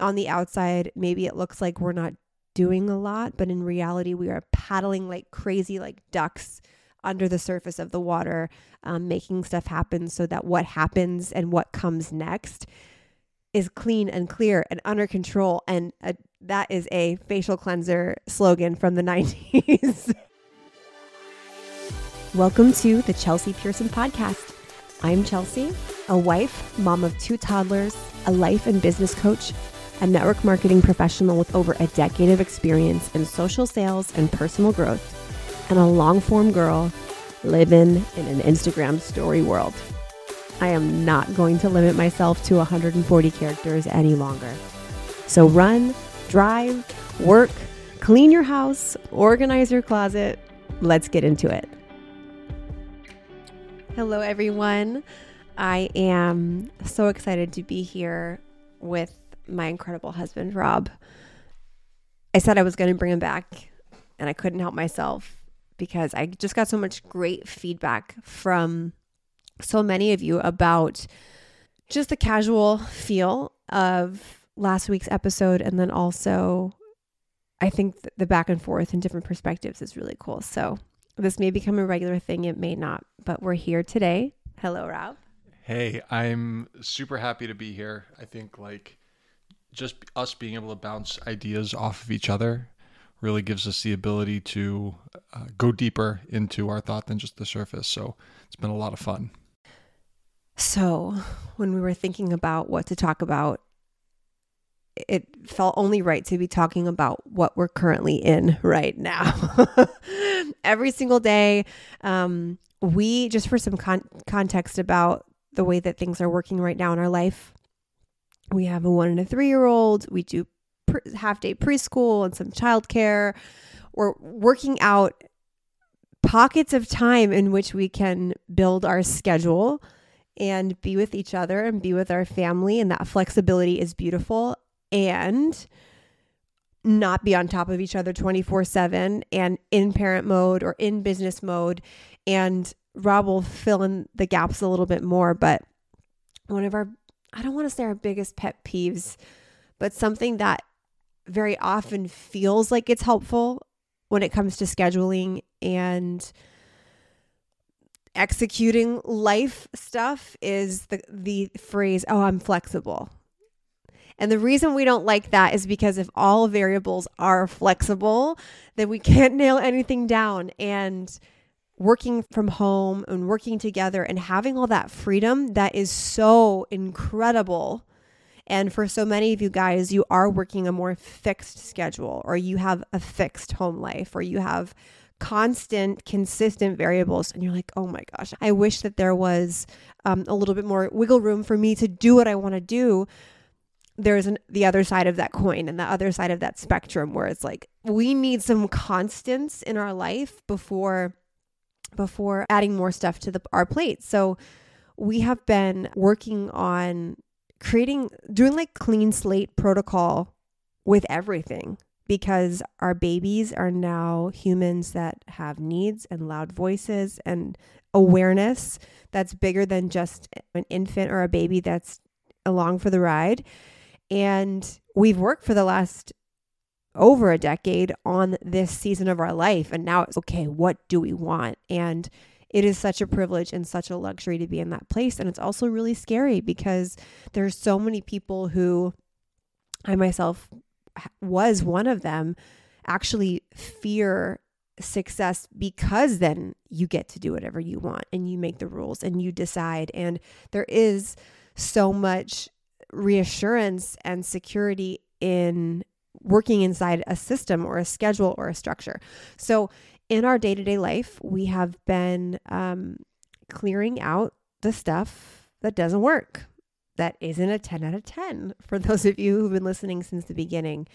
on the outside, maybe it looks like we're not doing a lot, but in reality, we are paddling like crazy, like ducks under the surface of the water, um, making stuff happen so that what happens and what comes next is clean and clear and under control. And uh, that is a facial cleanser slogan from the 90s. Welcome to the Chelsea Pearson Podcast. I'm Chelsea, a wife, mom of two toddlers, a life and business coach, a network marketing professional with over a decade of experience in social sales and personal growth, and a long form girl living in an Instagram story world. I am not going to limit myself to 140 characters any longer. So run, drive, work, clean your house, organize your closet. Let's get into it. Hello, everyone. I am so excited to be here with my incredible husband, Robb. I said I was going to bring him back, and I couldn't help myself because I just got so much great feedback from so many of you about just the casual feel of last week's episode. And then also, I think the back and forth and different perspectives is really cool. So, this may become a regular thing, it may not, but we're here today. Hello, Robb. Hey, I'm super happy to be here. I think like just us being able to bounce ideas off of each other really gives us the ability to uh, go deeper into our thought than just the surface. So it's been a lot of fun. So, when we were thinking about what to talk about, it felt only right to be talking about what we're currently in right now. Every single day, um, we just for some con- context about the way that things are working right now in our life, we have a one and a three year old. We do pre- half day preschool and some childcare. We're working out pockets of time in which we can build our schedule and be with each other and be with our family. And that flexibility is beautiful. And not be on top of each other 24 7 and in parent mode or in business mode. And Robb will fill in the gaps a little bit more. But one of our I don't want to say our biggest pet peeves, but something that very often feels like it's helpful when it comes to scheduling and executing life stuff is the the phrase oh I'm flexible. And the reason we don't like that is because if all variables are flexible, then we can't nail anything down and working from home and working together and having all that freedom that is so incredible. And for so many of you guys, you are working a more fixed schedule, or you have a fixed home life, or you have constant, consistent variables. And you're like, oh my gosh, I wish that there was um, a little bit more wiggle room for me to do what I want to do. There's an, the other side of that coin and the other side of that spectrum where it's like, we need some constants in our life before before adding more stuff to the, our plate. So we have been working on creating, doing like clean slate protocol with everything because our babies are now humans that have needs and loud voices and awareness that's bigger than just an infant or a baby that's along for the ride. And we've worked for the last over a decade on this season of our life. And now it's okay, what do we want? And it is such a privilege and such a luxury to be in that place. And it's also really scary because there's so many people who I myself was one of them actually fear success because then you get to do whatever you want and you make the rules and you decide. And there is so much reassurance and security in working inside a system or a schedule or a structure. So, in our day to day life, we have been um, clearing out the stuff that doesn't work, that isn't a 10 out of 10 for those of you who've been listening since the beginning.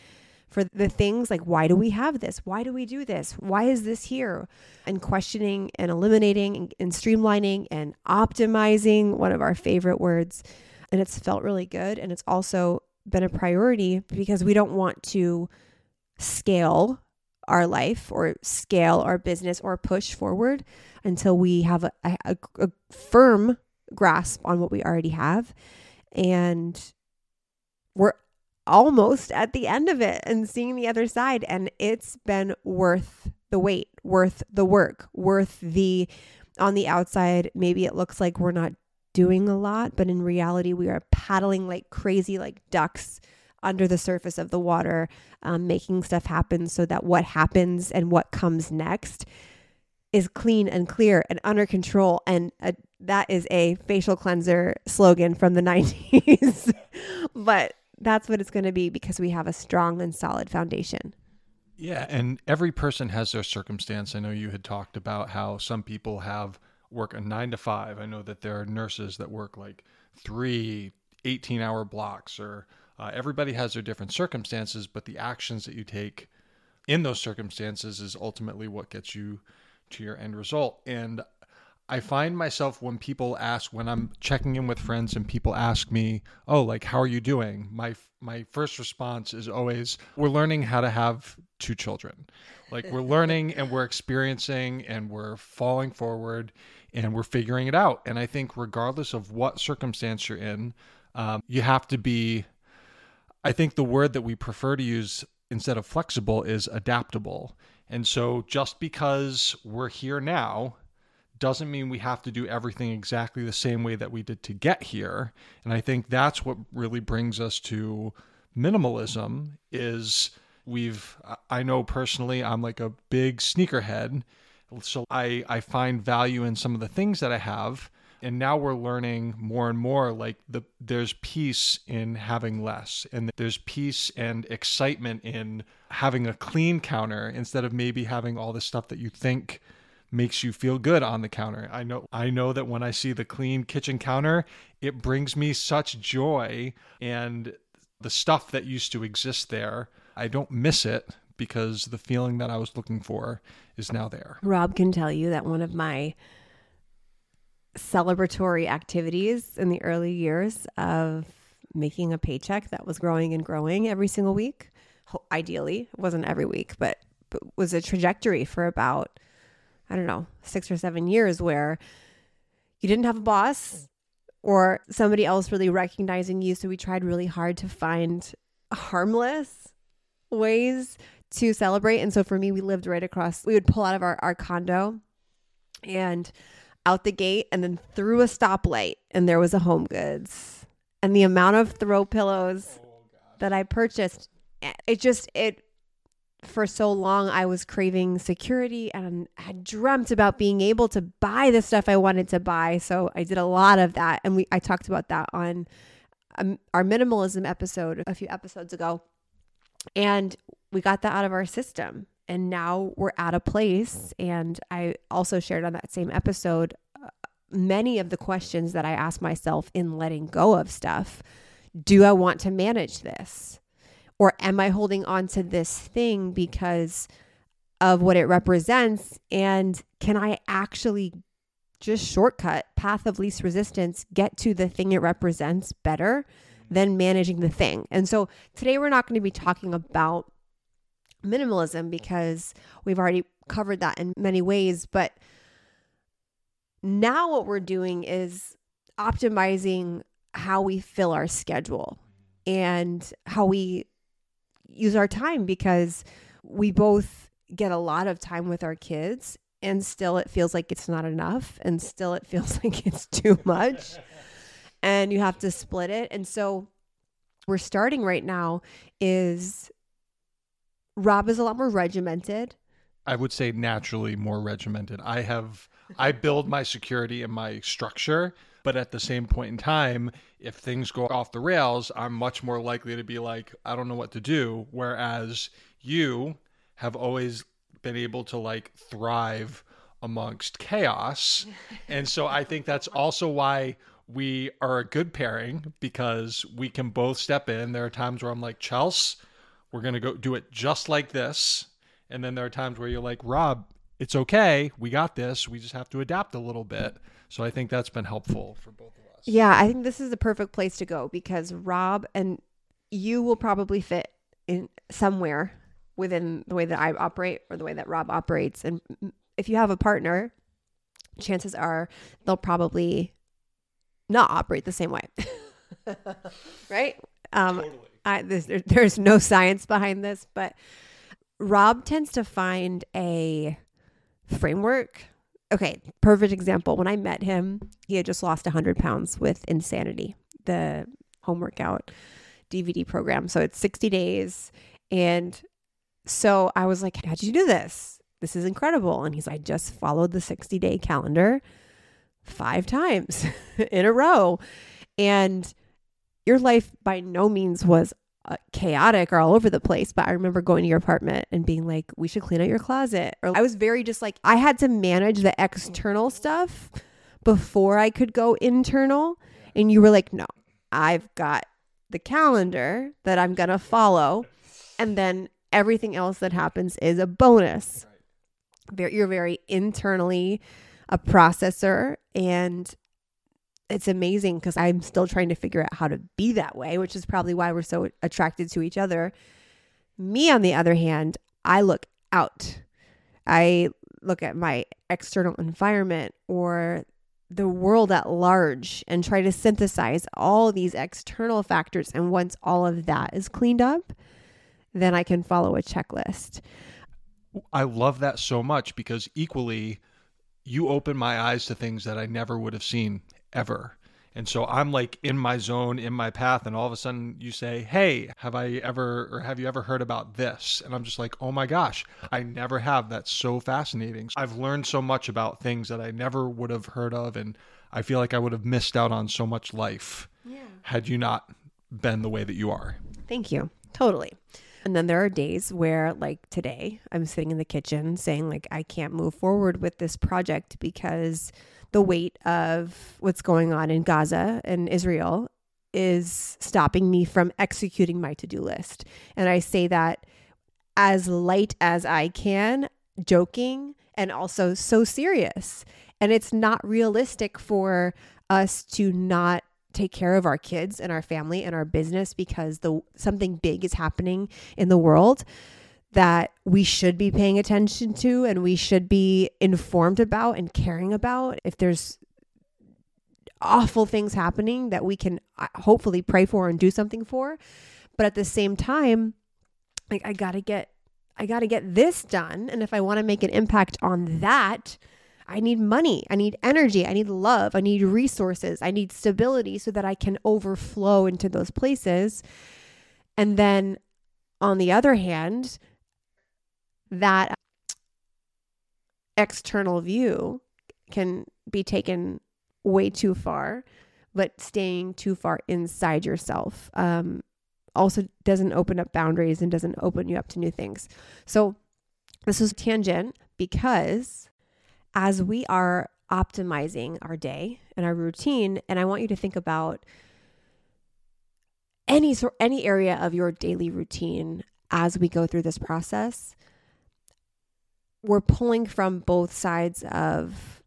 For the things like, why do we have this? Why do we do this? Why is this here? And questioning and eliminating and, and streamlining and optimizing, one of our favorite words. And it's felt really good. And it's also been a priority because we don't want to scale our life or scale our business or push forward until we have a, a, a firm grasp on what we already have. And we're almost at the end of it and seeing the other side. And it's been worth the wait, worth the work, worth the on the outside. Maybe it looks like we're not doing a lot, but in reality, we are paddling like crazy, like ducks under the surface of the water, um, making stuff happen so that what happens and what comes next is clean and clear and under control. And a, that is a facial cleanser slogan from the 90s. but that's what it's going to be because we have a strong and solid foundation. Yeah, and every person has their circumstance. I know you had talked about how some people have work a 9 to 5. I know that there are nurses that work like 3 18-hour blocks or uh, everybody has their different circumstances, but the actions that you take in those circumstances is ultimately what gets you to your end result. And I find myself when people ask when I'm checking in with friends and people ask me, "Oh, like how are you doing?" My my first response is always, "We're learning how to have two children." Like we're learning and we're experiencing and we're falling forward and we're figuring it out. And I think regardless of what circumstance you're in, um, you have to be. I think the word that we prefer to use instead of flexible is adaptable. And so just because we're here now doesn't mean we have to do everything exactly the same way that we did to get here. And I think that's what really brings us to minimalism is we've I know personally I'm like a big sneakerhead. So I I find value in some of the things that I have and now we're learning more and more like the there's peace in having less and there's peace and excitement in having a clean counter instead of maybe having all the stuff that you think makes you feel good on the counter. I know I know that when I see the clean kitchen counter, it brings me such joy and the stuff that used to exist there, I don't miss it because the feeling that I was looking for is now there. Robb can tell you that one of my celebratory activities in the early years of making a paycheck that was growing and growing every single week. Ideally, it wasn't every week, but, but was a trajectory for about, I don't know, six or seven years where you didn't have a boss or somebody else really recognizing you. So we tried really hard to find harmless ways to celebrate. And so for me, we lived right across, we would pull out of our, our condo and out the gate and then through a stoplight and there was a HomeGoods. And the amount of throw pillows oh, that i purchased it just it for so long i was craving security and had dreamt about being able to buy the stuff i wanted to buy. So i did a lot of that. And we i talked about that on um, our minimalism episode a few episodes ago. And we got that out of our system and now we're at a place and i also shared on that same episode uh, many of the questions that i ask myself in letting go of stuff do i want to manage this? Or am i holding on to this thing because of what it represents? And can i actually just shortcut path of least resistance get to the thing it represents better than managing the thing? And so today we're not going to be talking about minimalism because we've already covered that in many ways. But now what we're doing is optimizing how we fill our schedule and how we use our time because we both get a lot of time with our kids and still it feels like it's not enough and still it feels like it's too much and you have to split it and so we're starting right now is Robb is a lot more regimented. I would say naturally more regimented. I have I build my security and my structure, but at the same point in time, if things go off the rails, I'm much more likely to be like, I don't know what to do. Whereas you have always been able to like thrive amongst chaos. and so I think that's also why we are a good pairing because we can both step in. There are times where I'm like, Chelsea, we're going to go do it just like this. And then there are times where you're like, Robb, it's okay. We got this. We just have to adapt a little bit. So I think that's been helpful for both of us. Yeah, I think this is the perfect place to go because Robb and you will probably fit in somewhere within the way that I operate or the way that Robb operates. And if you have a partner, chances are they'll probably not operate the same way. right? Um, totally I, this, there, there's no science behind this, but Robb tends to find a framework. Okay, perfect example. When I met him, he had just lost 100 pounds with Insanity, the home workout DVD program. So it's 60 days. And so I was like, How'd you do this? This is incredible. And he's like, I just followed the 60 day calendar five times in a row. And your life by no means was uh, chaotic or all over the place. But I remember going to your apartment and being like, we should clean out your closet. Or I was very just like, I had to manage the external stuff before I could go internal. And you were like, no, I've got the calendar that I'm going to follow. And then everything else that happens is a bonus. You're very internally a processor and it's amazing because I'm still trying to figure out how to be that way, which is probably why we're so attracted to each other. Me, on the other hand, I look out. I look at my external environment or the world at large and try to synthesize all these external factors. And once all of that is cleaned up, then I can follow a checklist. I love that so much because equally, you open my eyes to things that I never would have seen ever. And so I'm like in my zone, in my path, and all of a sudden you say, Hey, have I ever, or have you ever heard about this? And I'm just like, Oh my gosh, I never have. That's so fascinating. I've learned so much about things that I never would have heard of. And I feel like I would have missed out on so much life yeah. had you not been the way that you are. Thank you. Totally. And then there are days where, like today, I'm sitting in the kitchen saying, like, I can't move forward with this project because the weight of what's going on in Gaza and Israel is stopping me from executing my to do list. And I say that as light as I can, joking, and also so serious. And it's not realistic for us to not take care of our kids and our family and our business because the something big is happening in the world that we should be paying attention to and we should be informed about and caring about if there's awful things happening that we can uh, hopefully pray for and do something for but at the same time like I got to get I got to get this done and if I want to make an impact on that I need money. I need energy. I need love. I need resources. I need stability so that I can overflow into those places. And then on the other hand, that external view can be taken way too far, but staying too far inside yourself um, also doesn't open up boundaries and doesn't open you up to new things. So, this was tangent because as we are optimizing our day and our routine, and I want you to think about any sort any area of your daily routine as we go through this process. We're pulling from both sides of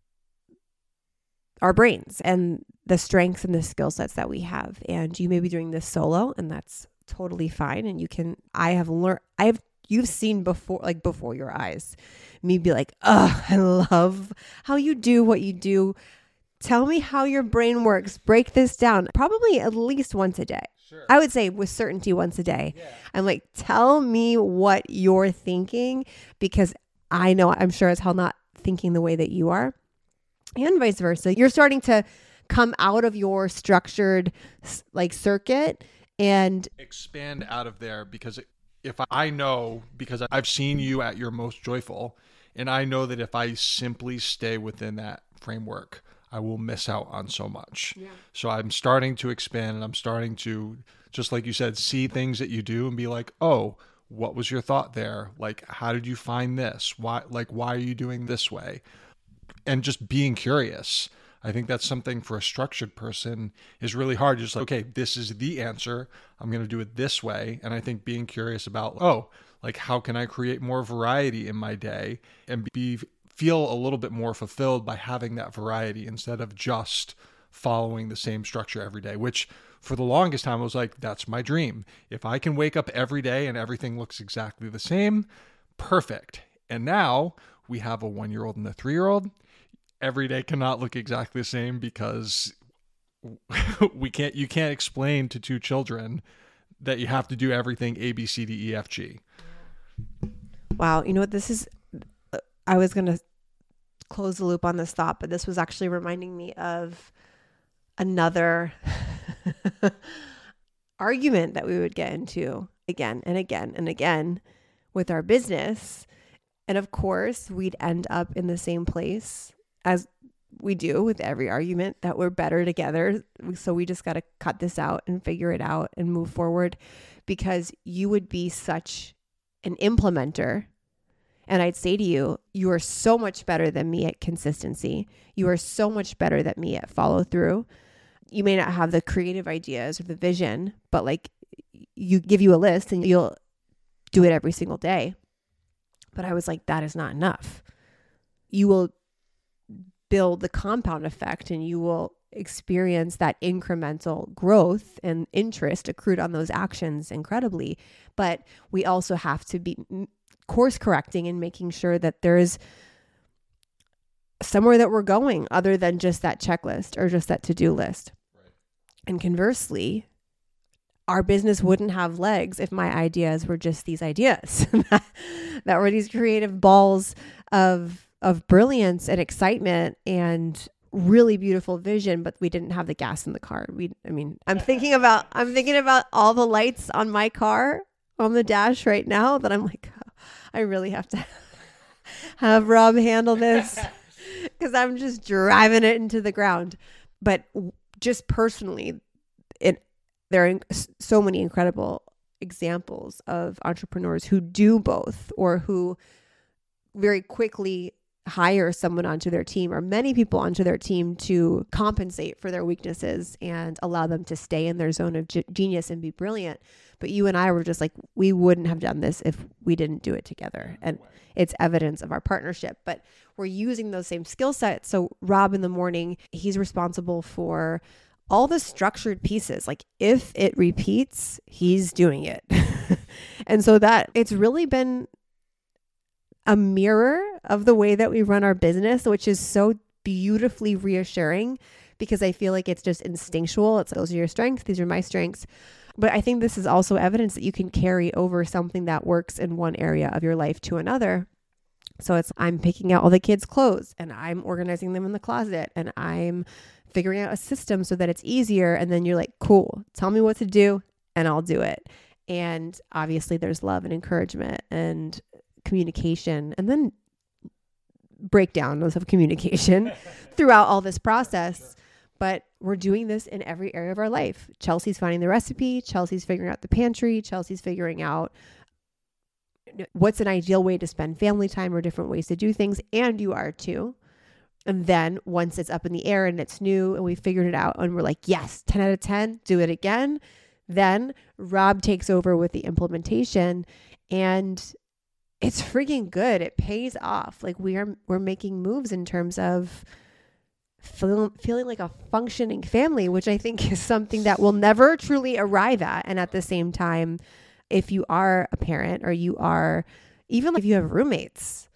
our brains and the strengths and the skill sets that we have. And you may be doing this solo, and that's totally fine. And you can, I have learned, I have you've seen before, like before your eyes, me be like, oh, I love how you do what you do. Tell me how your brain works. Break this down. Probably at least once a day. Sure. I would say with certainty once a day. Yeah. I'm like, tell me what you're thinking because I know I'm sure as hell not thinking the way that you are. And vice versa. You're starting to come out of your structured like circuit and expand out of there because if I know because I've seen you at your most joyful, and I know that if I simply stay within that framework, I will miss out on so much. Yeah. So I'm starting to expand and I'm starting to, just like you said, see things that you do and be like, oh, what was your thought there? Like, how did you find this? Why, like, why are you doing this way? And just being curious. I think that's something for a structured person is really hard. Just like, okay, this is the answer. I'm going to do it this way. And I think being curious about, oh, like how can I create more variety in my day and be feel a little bit more fulfilled by having that variety instead of just following the same structure every day, which for the longest time I was like, that's my dream. If I can wake up every day and everything looks exactly the same, perfect. And now we have a one year old and a three year old every day cannot look exactly the same because we can't you can't explain to two children that you have to do everything A B C D E F G. Wow. You know what? This is, uh, I was going to close the loop on this thought, but this was actually reminding me of another argument that we would get into again and again and again with our business. And of course, we'd end up in the same place as we do with every argument that we're better together. So we just got to cut this out and figure it out and move forward because you would be such an implementer. And I'd say to you, you are so much better than me at consistency. You are so much better than me at follow through. You may not have the creative ideas or the vision, but like you give you a list and you'll do it every single day. But I was like, that is not enough. You will build the compound effect and you will experience that incremental growth and interest accrued on those actions incredibly. But we also have to be course correcting and making sure that there's somewhere that we're going other than just that checklist or just that to do list. And conversely, our business hmm. wouldn't have legs if my ideas were just these ideas that were these creative balls of of brilliance and excitement and really beautiful vision but we didn't have the gas in the car. We i mean i'm thinking about i'm thinking about all the lights on my car on the dash right now that i'm like oh, i really have to have robb handle this because i'm just driving it into the ground. But just personally it there are so many incredible examples of entrepreneurs who do both or who very quickly hire someone onto their team or many people onto their team to compensate for their weaknesses and allow them to stay in their zone of genius and be brilliant. But you and I were just like, we wouldn't have done this if we didn't do it together. And it's evidence of our partnership. But we're using those same skill sets. So, Robb in the morning, he's responsible for all the structured pieces. Like if it repeats, he's doing it. and so that it's really been a mirror of the way that we run our business, which is so beautifully reassuring because I feel like it's just instinctual. It's those are your strengths, these are my strengths. But I think this is also evidence that you can carry over something that works in one area of your life to another. So it's I'm picking out all the kids' clothes and I'm organizing them in the closet and I'm figuring out a system so that it's easier. And then you're like, cool, tell me what to do and I'll do it. And obviously, there's love and encouragement and communication, and then breakdowns of communication throughout all this process. But we're doing this in every area of our life. Chelsea's finding the recipe, Chelsea's figuring out the pantry, Chelsea's figuring out what's an ideal way to spend family time or different ways to do things. And you are too. And then once it's up in the air and it's new and we figured it out and we're like, yes, 10 out of 10, do it again. Then Robb takes over with the implementation and it's freaking good. It pays off. Like we are we're making moves in terms of feel, feeling like a functioning family, which I think is something that we'll never truly arrive at. And at the same time, if you are a parent or you are even if you have roommates,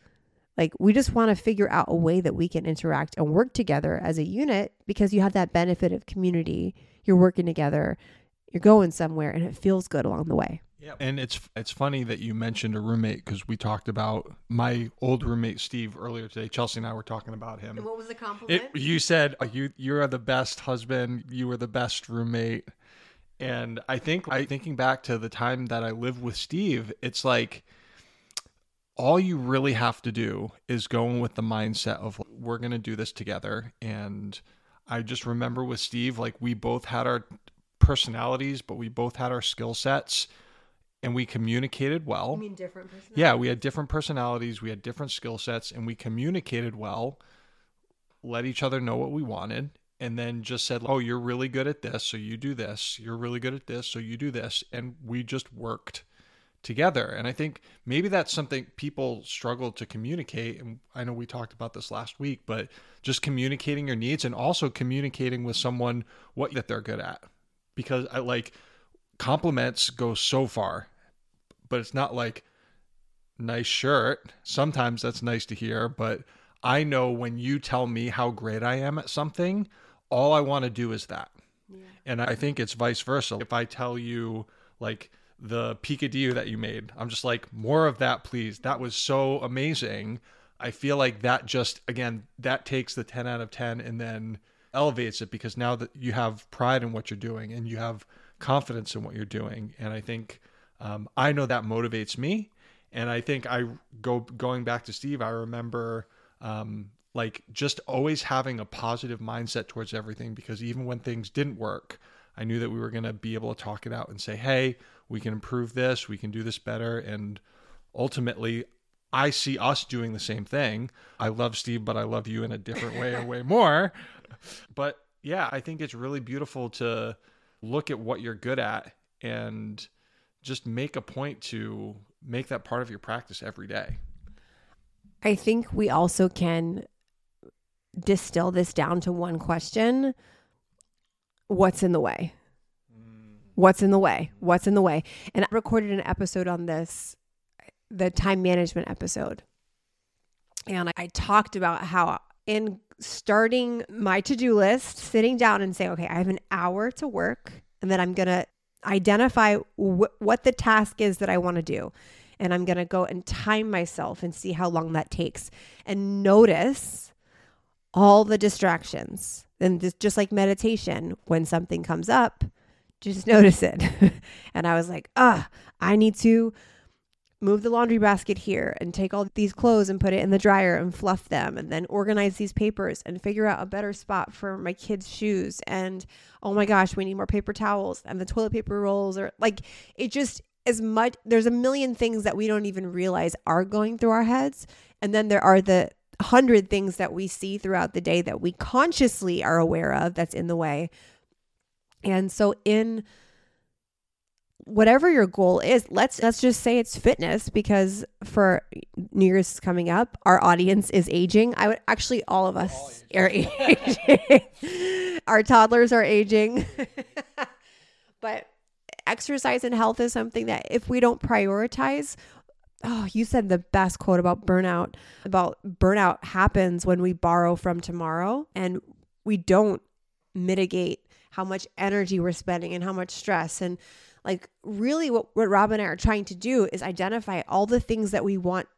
like we just want to figure out a way that we can interact and work together as a unit because you have that benefit of community. You're working together, you're going somewhere and it feels good along the way. Yeah. And it's it's funny that you mentioned a roommate because we talked about my old roommate Steve earlier today. Chelsea and I were talking about him. What was the compliment? It, you said uh, you you are the best husband. You were the best roommate. And I think I thinking back to the time that I lived with Steve, it's like all you really have to do is go in with the mindset of we're going to do this together and i just remember with steve like we both had our personalities but we both had our skill sets and we communicated well you mean different personalities yeah we had different personalities we had different skill sets and we communicated well let each other know what we wanted and then just said oh you're really good at this so you do this you're really good at this so you do this and we just worked together. And I think maybe that's something people struggle to communicate. And I know we talked about this last week, but just communicating your needs and also communicating with someone what that they're good at. Because I like compliments go so far, but it's not like nice shirt. Sometimes that's nice to hear, but I know when you tell me how great I am at something, all I want to do is that. Yeah. And I think it's vice versa. If I tell you like the picadillo that you made. I'm just like, more of that, please. That was so amazing. I feel like that just, again, that takes the 10 out of 10 and then elevates it because now that you have pride in what you're doing and you have confidence in what you're doing. And I think um, I know that motivates me. And I think I go going back to Steve, I remember um, like just always having a positive mindset towards everything because even when things didn't work, I knew that we were going to be able to talk it out and say, hey, we can improve this, we can do this better. And ultimately, I see us doing the same thing. I love Steve, but I love you in a different way or way more. But yeah, I think it's really beautiful to look at what you're good at and just make a point to make that part of your practice every day. I think we also can distill this down to one question What's in the way? Mm. What's in the way? What's in the way? And I recorded an episode on this, the time management episode. And I talked about how in starting my to do list, sitting down and say, okay, I have an hour to work, and then I'm going to identify wh- what the task is that I want to do. And I'm going to go and time myself and see how long that takes and notice all the distractions. And just, just like meditation, when something comes up, just notice it. and I was like, ah, I need to move the laundry basket here and take all these clothes and put it in the dryer and fluff them and then organize these papers and figure out a better spot for my kids' shoes. And oh my gosh, we need more paper towels and the toilet paper rolls or like it just as much there's a million things that we don't even realize are going through our heads. And then there are the hundred things that we see throughout the day that we consciously are aware of that's in the way. And so in whatever your goal is let's let's just say it's fitness because for new year's coming up our audience is aging. I would actually all of us are aging. Our toddlers are aging. But exercise and health is something that if we don't prioritize oh you said the best quote about burnout about burnout happens when we borrow from tomorrow and we don't mitigate how much energy we're spending and how much stress and like, really, what, what Robb and I are trying to do is identify all the things that we want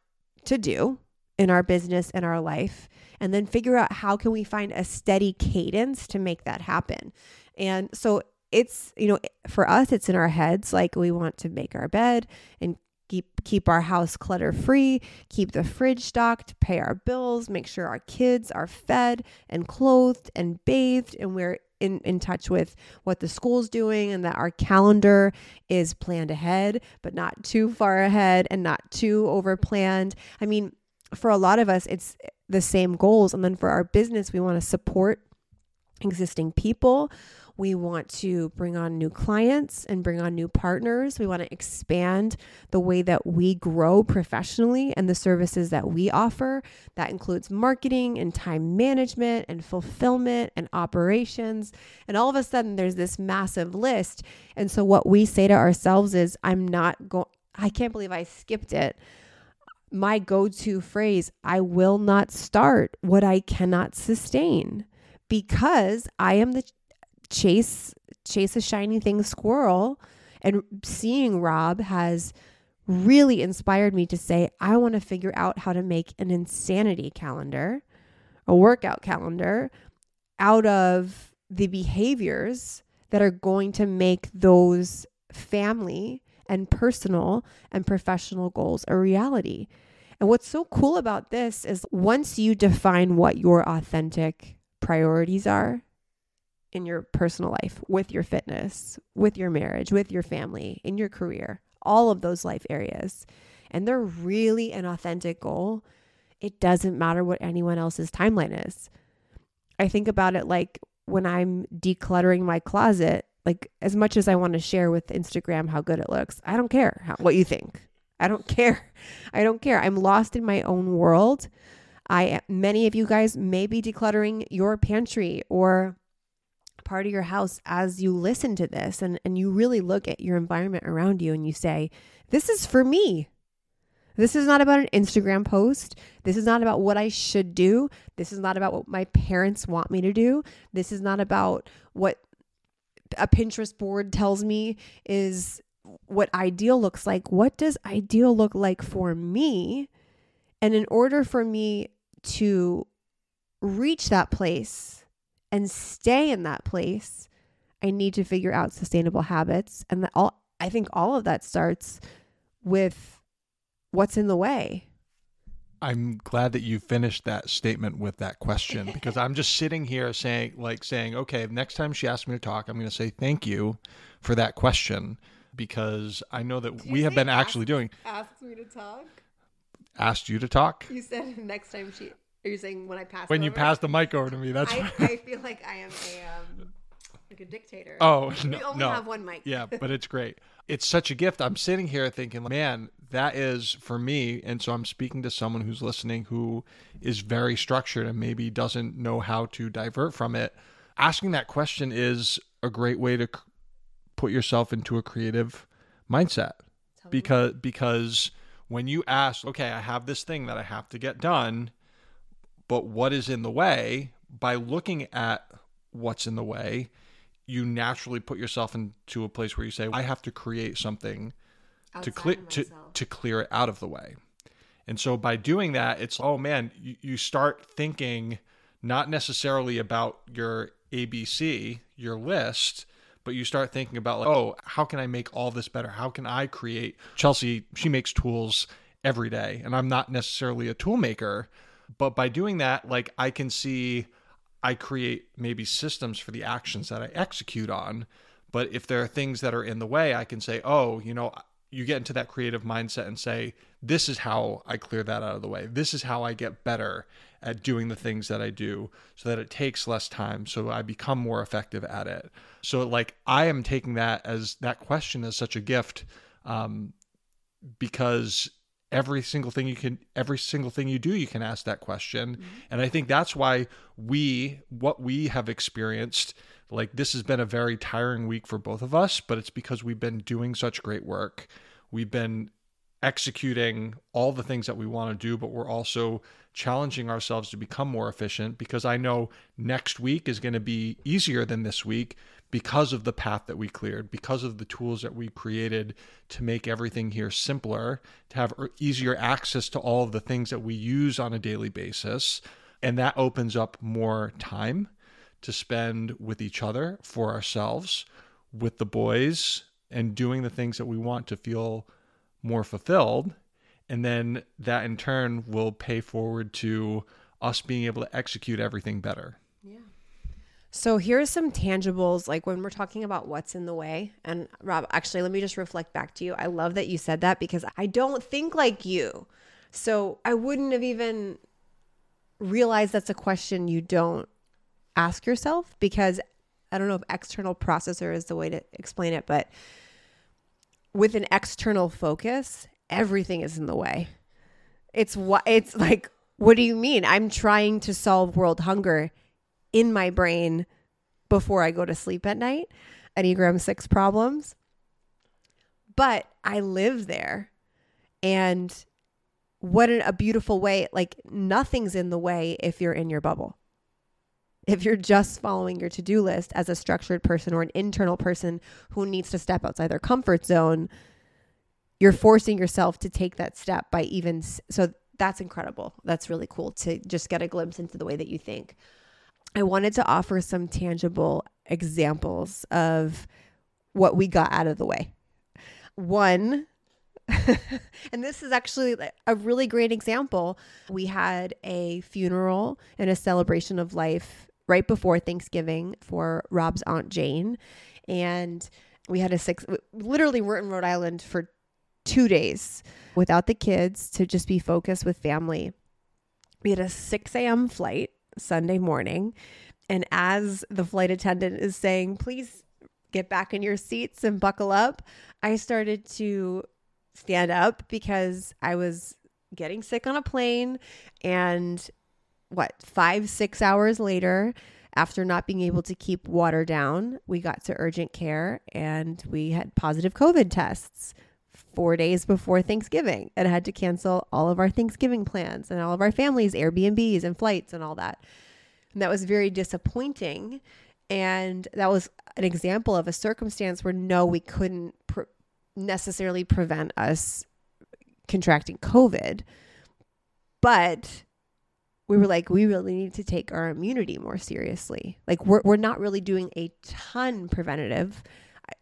to do in our business and our life and then figure out how can we find a steady cadence to make that happen. And so it's you know for us it's in our heads like we want to make our bed and keep keep our house clutter free keep the fridge stocked pay our bills make sure our kids are fed and clothed and bathed and we're in, in touch with what the school's doing and that our calendar is planned ahead, but not too far ahead and not too over planned. I mean, for a lot of us, it's the same goals. And then for our business, we want to support existing people. We want to bring on new clients and bring on new partners. We want to expand the way that we grow professionally and the services that we offer. That includes marketing and time management and fulfillment and operations. And all of a sudden, there's this massive list. And so, what we say to ourselves is, I'm not going, I can't believe I skipped it my go to phrase I will not start what I cannot sustain because I am the chase chase a shiny thing squirrel and seeing Robb has really inspired me to say I want to figure out how to make an insanity calendar, a workout calendar out of the behaviors that are going to make those family and personal and professional goals a reality. And what's so cool about this is once you define what your authentic priorities are, in your personal life, with your fitness, with your marriage, with your family, in your career, all of those life areas. And they're really an authentic goal. It doesn't matter what anyone else's timeline is. I think about it like when I'm decluttering my closet, like as much as I want to share with Instagram how good it looks, I don't care how, what you think. I don't care. I don't care. I'm lost in my own world. I many of you guys may be decluttering your pantry or part of your house as you listen to this and, and you really look at your environment around you and you say, This is for me. This is not about an Instagram post. This is not about what I should do. This is not about what my parents want me to do. This is not about what a Pinterest board tells me is what ideal looks like, what does ideal look like for me? And in order for me to reach that place and stay in that place, I need to figure out sustainable habits. And that all I think all of that starts with what's in the way. I'm glad that you finished that statement with that question because I'm just sitting here saying, like, saying, okay, next time she asks me to talk, I'm going to say thank you for that question because I know that we have been actually doing. Ask me to talk. Asked you to talk. You said next time she. Are you saying when I pass? When you pass the mic over to me, that's. I, I feel like I am a um, like a dictator. Oh no, we only no. have one mic. yeah, but it's great. It's such a gift. I'm sitting here thinking, man, that is for me. And so I'm speaking to someone who's listening who is very structured and maybe doesn't know how to divert from it. Asking that question is a great way to put yourself into a creative mindset because because when you ask, okay, I have this thing that I have to get done, but what is in the way? By looking at what's in the way, you naturally put yourself into a place where you say, I have to create something to clear to, to clear it out of the way. And so by doing that, it's oh man, you, you start thinking not necessarily about your ABC, your list, but you start thinking about like, oh, how can I make all this better? How can I create Chelsea, she makes tools every day, and I'm not necessarily a tool maker, but by doing that, like I can see I create maybe systems for the actions that I execute on. But if there are things that are in the way, I can say, oh, you know, you get into that creative mindset and say, this is how I clear that out of the way. This is how I get better at doing the things that I do so that it takes less time. So I become more effective at it. So, like, I am taking that as that question as such a gift um, because every single thing you can every single thing you do you can ask that question mm-hmm. and i think that's why we what we have experienced like this has been a very tiring week for both of us but it's because we've been doing such great work we've been executing all the things that we want to do but we're also challenging ourselves to become more efficient because i know next week is going to be easier than this week because of the path that we cleared, because of the tools that we created to make everything here simpler, to have er, easier access to all of the things that we use on a daily basis. And that opens up more time to spend with each other, for ourselves, with the boys, and doing the things that we want to feel more fulfilled. And then that in turn will pay forward to us being able to execute everything better. So here's some tangibles like when we're talking about what's in the way. And Robb, actually, let me just reflect back to you. I love that you said that because I don't think like you. So I wouldn't have even realized that's a question you don't ask yourself because I don't know if external processor is the way to explain it, but with an external focus, everything is in the way. It's what it's like, what do you mean? I'm trying to solve world hunger in my brain before I go to sleep at night. Enneagram 6 problems. But I live there. And what a beautiful way. Like nothing's in the way if you're in your bubble. If you're just following your to do list as a structured person or an internal person who needs to step outside their comfort zone, you're forcing yourself to take that step by even. So that's incredible. That's really cool to just get a glimpse into the way that you think. I wanted to offer some tangible examples of what we got out of the way. One, and this is actually a really great example. We had a funeral and a celebration of life right before Thanksgiving for Robb's Aunt Jane. And we had a six, literally, we're in Rhode Island for two days without the kids to just be focused with family. We had a 6 a.m. flight Sunday morning. And as the flight attendant is saying, please get back in your seats and buckle up, I started to stand up because I was getting sick on a plane. And what, five, six hours later, after not being able to keep water down, we got to urgent care and we had positive COVID tests four days before Thanksgiving and had to cancel all of our Thanksgiving plans and all of our families' Airbnbs and flights and all that. And that was very disappointing. And that was an example of a circumstance where no, we couldn't pr- necessarily prevent us contracting COVID. But we were like, we really need to take our immunity more seriously. Like, we're, we're not really doing a ton preventative.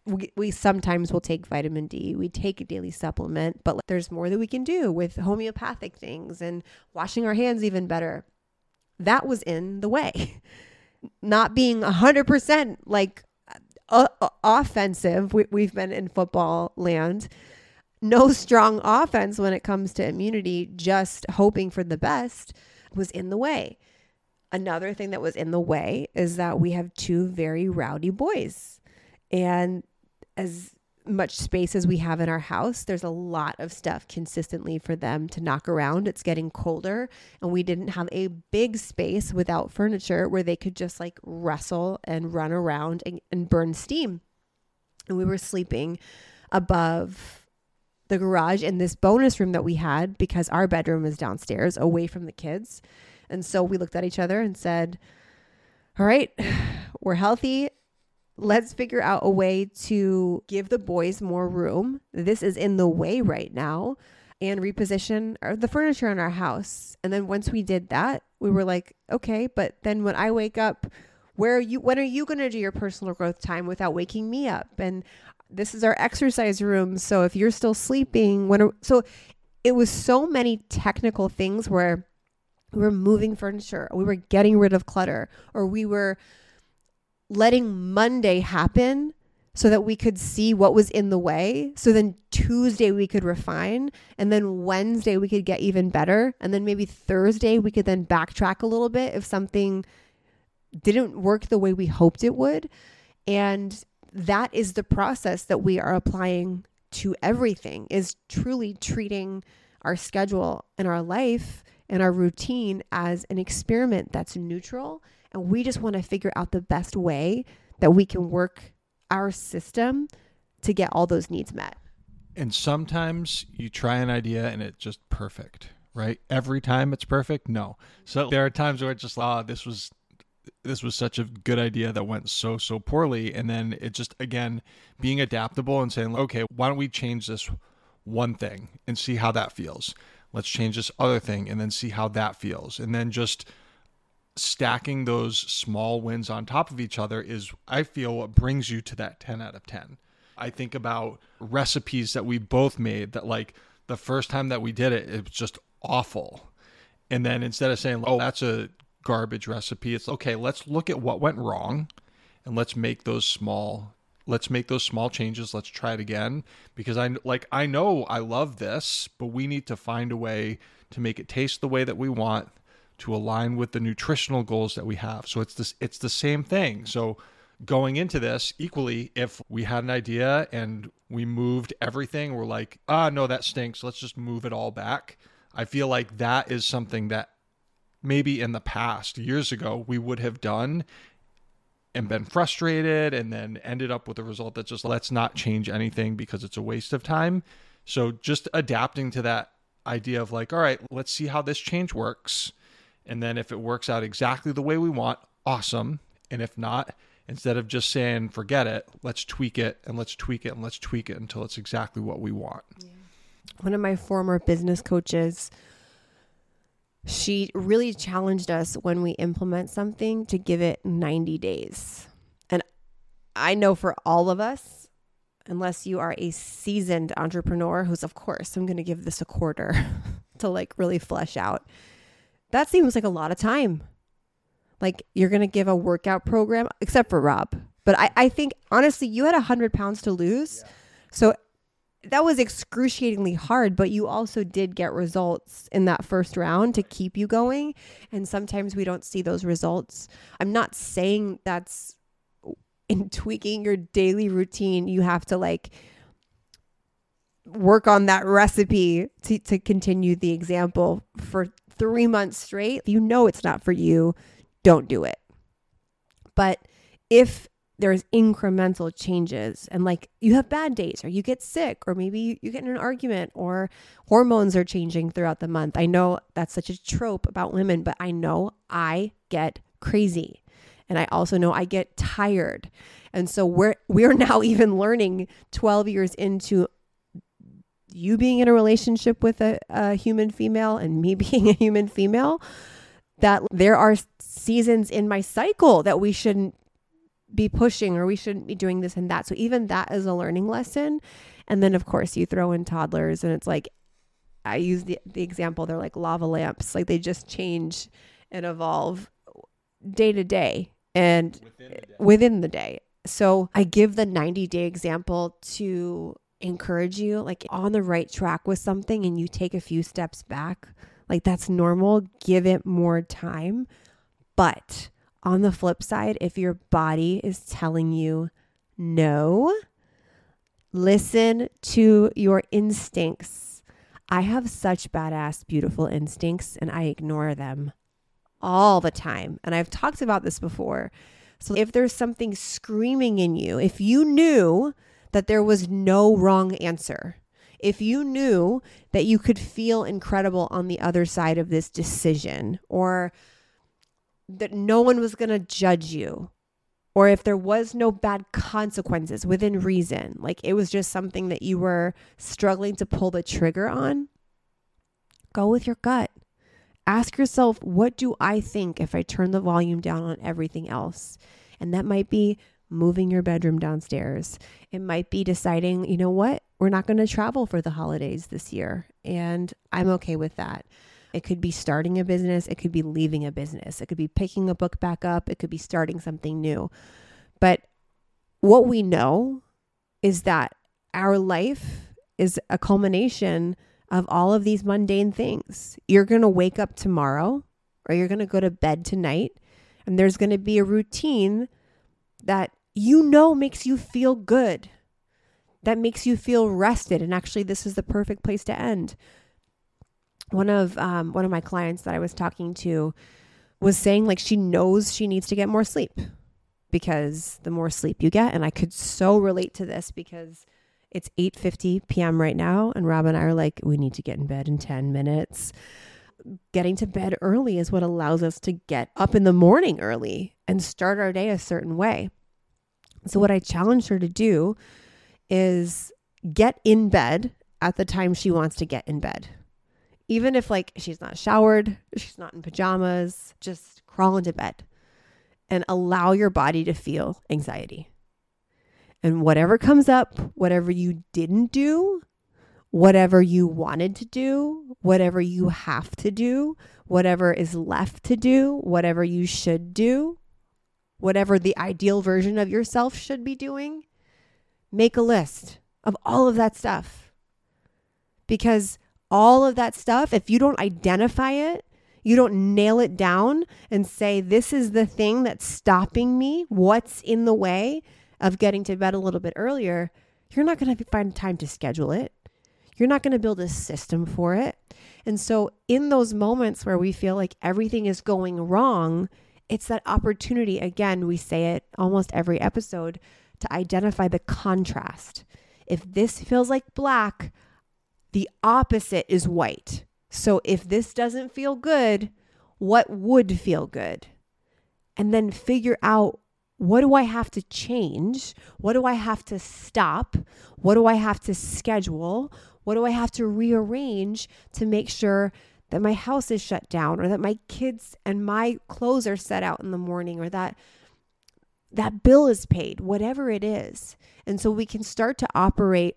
We, we sometimes will take vitamin D, we take a daily supplement, but there's more that we can do with homeopathic things and washing our hands even better. That was in the way. Not being 100% like uh, offensive, we, we've been in football land no strong offense when it comes to immunity, just hoping for the best was in the way. Another thing that was in the way is that we have two very rowdy boys. And as much space as we have in our house, there's a lot of stuff consistently for them to knock around. It's getting colder, and we didn't have a big space without furniture where they could just like wrestle and run around and, and burn steam. And we were sleeping above the garage in this bonus room that we had because our bedroom is downstairs away from the kids. And so we looked at each other and said, All right, we're healthy. Let's figure out a way to give the boys more room. This is in the way right now and reposition the furniture in our house. And then once we did that, we were like, okay, but then when I wake up, where are you when are you going to do your personal growth time without waking me up? And this is our exercise room. So if you're still sleeping, when are, so it was so many technical things where we were moving furniture, we were getting rid of clutter, or we were letting Monday happen so that we could see what was in the way. So then Tuesday we could refine, and then Wednesday we could get even better, and then maybe Thursday we could then backtrack a little bit if something didn't work the way we hoped it would. And that is the process that we are applying to everything is truly treating our schedule and our life and our routine as an experiment that's neutral and we just want to figure out the best way that we can work our system to get all those needs met. And sometimes you try an idea and it's just perfect, right? Every time it's perfect? No. So there are times where it's just, oh, this was this was such a good idea that went so so poorly and then it just again being adaptable and saying okay why don't we change this one thing and see how that feels let's change this other thing and then see how that feels and then just stacking those small wins on top of each other is i feel what brings you to that 10 out of 10 i think about recipes that we both made that like the first time that we did it it was just awful and then instead of saying oh that's a garbage recipe. It's okay, let's look at what went wrong and let's make those small let's make those small changes. Let's try it again because I like I know I love this, but we need to find a way to make it taste the way that we want to align with the nutritional goals that we have. So it's this it's the same thing. So going into this equally if we had an idea and we moved everything we're like ah no that stinks let's just move it all back i feel like that is something that maybe in the past years ago we would have done and been frustrated and then ended up with a result that just let's not change anything because it's a waste of time. So just adapting to that idea of like, all right, let's see how this change works. And then if it works out exactly the way we want, awesome. And if not, instead of just saying forget it, let's tweak it and let's tweak it and let's tweak it until it's exactly what we want. Yeah. One of my former business coaches she really challenged us when we implement something to give it 90 days. And I know for all of us, unless you are a seasoned entrepreneur who's, of course, I'm going to give this a quarter to like really flesh out, that seems like a lot of time. Like you're going to give a workout program, except for Robb. But I, I think honestly, you had 100 pounds to lose. Yeah. So that was excruciatingly hard, but you also did get results in that first round to keep you going. And sometimes we don't see those results. I'm not saying that's in tweaking your daily routine, you have to like work on that recipe to, to continue the example for three months straight. You know it's not for you, don't do it. But if there's incremental changes and like you have bad days or you get sick or maybe you, get in an argument or hormones are changing throughout the month i know that's such a trope about women but i know i get crazy and i also know i get tired and so we're we're now even learning 12 years into you being in a relationship with a, a human female and me being a human female that there are seasons in my cycle that we shouldn't be pushing or we shouldn't be doing this and that. So even that is a learning lesson. And then of course you throw in toddlers and it's like I use the the example they're like lava lamps, like they just change and evolve day to day and within the day. Within the day. So I give the 90 day example to encourage you like on the right track with something and you take a few steps back. Like that's normal. Give it more time. But on the flip side, if your body is telling you no, listen to your instincts. I have such badass, beautiful instincts and I ignore them all the time. And I've talked about this before. So if there's something screaming in you, if you knew that there was no wrong answer, if you knew that you could feel incredible on the other side of this decision or that no one was going to judge you or if there was no bad consequences within reason, like it was just something that you were struggling to pull the trigger on, go with your gut. Ask yourself, what do I think if I turn the volume down on everything else? And that might be moving your bedroom downstairs. It might be deciding, you know what, we're not going to travel for the holidays this year. And I'm okay with that. It could be starting a business, it could be leaving a business, it could be picking a book back up, it could be starting something new. But what we know is that our life is a culmination of all of these mundane things. You're going to wake up tomorrow or you're going to go to bed tonight, and there's going to be a routine that you know makes you feel good, that makes you feel rested. And actually, this is the perfect place to end one of um, one of my clients that I was talking to was saying like she knows she needs to get more sleep because the more sleep you get and I could so relate to this because it's 8:50 p.m. right now and Robb and I are like we need to get in bed in 10 minutes. Getting to bed early is what allows us to get up in the morning early and start our day a certain way. So what I challenged her to do is get in bed at the time she wants to get in bed even if like she's not showered, she's not in pajamas, just crawl into bed and allow your body to feel anxiety. And whatever comes up, whatever you didn't do, whatever you wanted to do, whatever you have to do, whatever is left to do, whatever you should do, whatever the ideal version of yourself should be doing, make a list of all of that stuff. Because all of that stuff, if you don't identify it, you don't nail it down and say, this is the thing that's stopping me, what's in the way of getting to bed a little bit earlier, you're not going to find time to schedule it. You're not going to build a system for it. And so, in those moments where we feel like everything is going wrong, it's that opportunity. Again, we say it almost every episode to identify the contrast. If this feels like black, the opposite is white. So if this doesn't feel good, what would feel good? And then figure out what do I have to change? What do I have to stop? What do I have to schedule? What do I have to rearrange to make sure that my house is shut down or that my kids and my clothes are set out in the morning or that that bill is paid, whatever it is. And so we can start to operate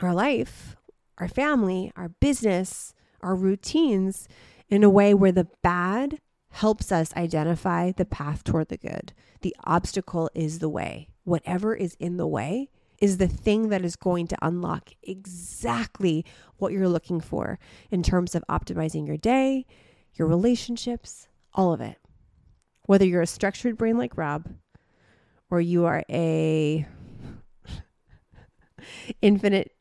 our life our family, our business, our routines in a way where the bad helps us identify the path toward the good. The obstacle is the way. Whatever is in the way is the thing that is going to unlock exactly what you're looking for in terms of optimizing your day, your relationships, all of it. Whether you're a structured brain like Robb or you are a infinite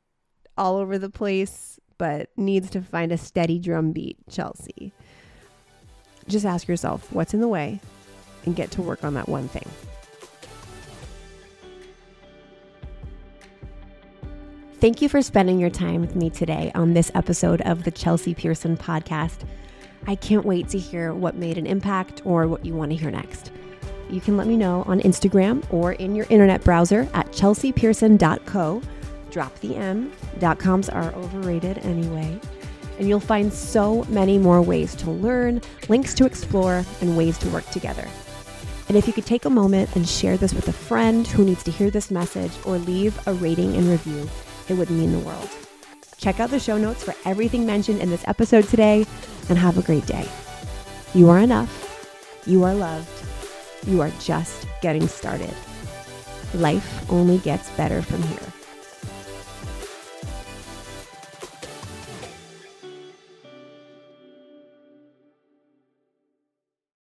all over the place, but needs to find a steady drum beat, Chelsea. Just ask yourself what's in the way and get to work on that one thing. Thank you for spending your time with me today on this episode of the Chelsea Pearson podcast. I can't wait to hear what made an impact or what you want to hear next. You can let me know on Instagram or in your internet browser at chelseapearson.co dropthem.coms are overrated anyway. And you'll find so many more ways to learn, links to explore, and ways to work together. And if you could take a moment and share this with a friend who needs to hear this message or leave a rating and review, it would mean the world. Check out the show notes for everything mentioned in this episode today and have a great day. You are enough. You are loved. You are just getting started. Life only gets better from here.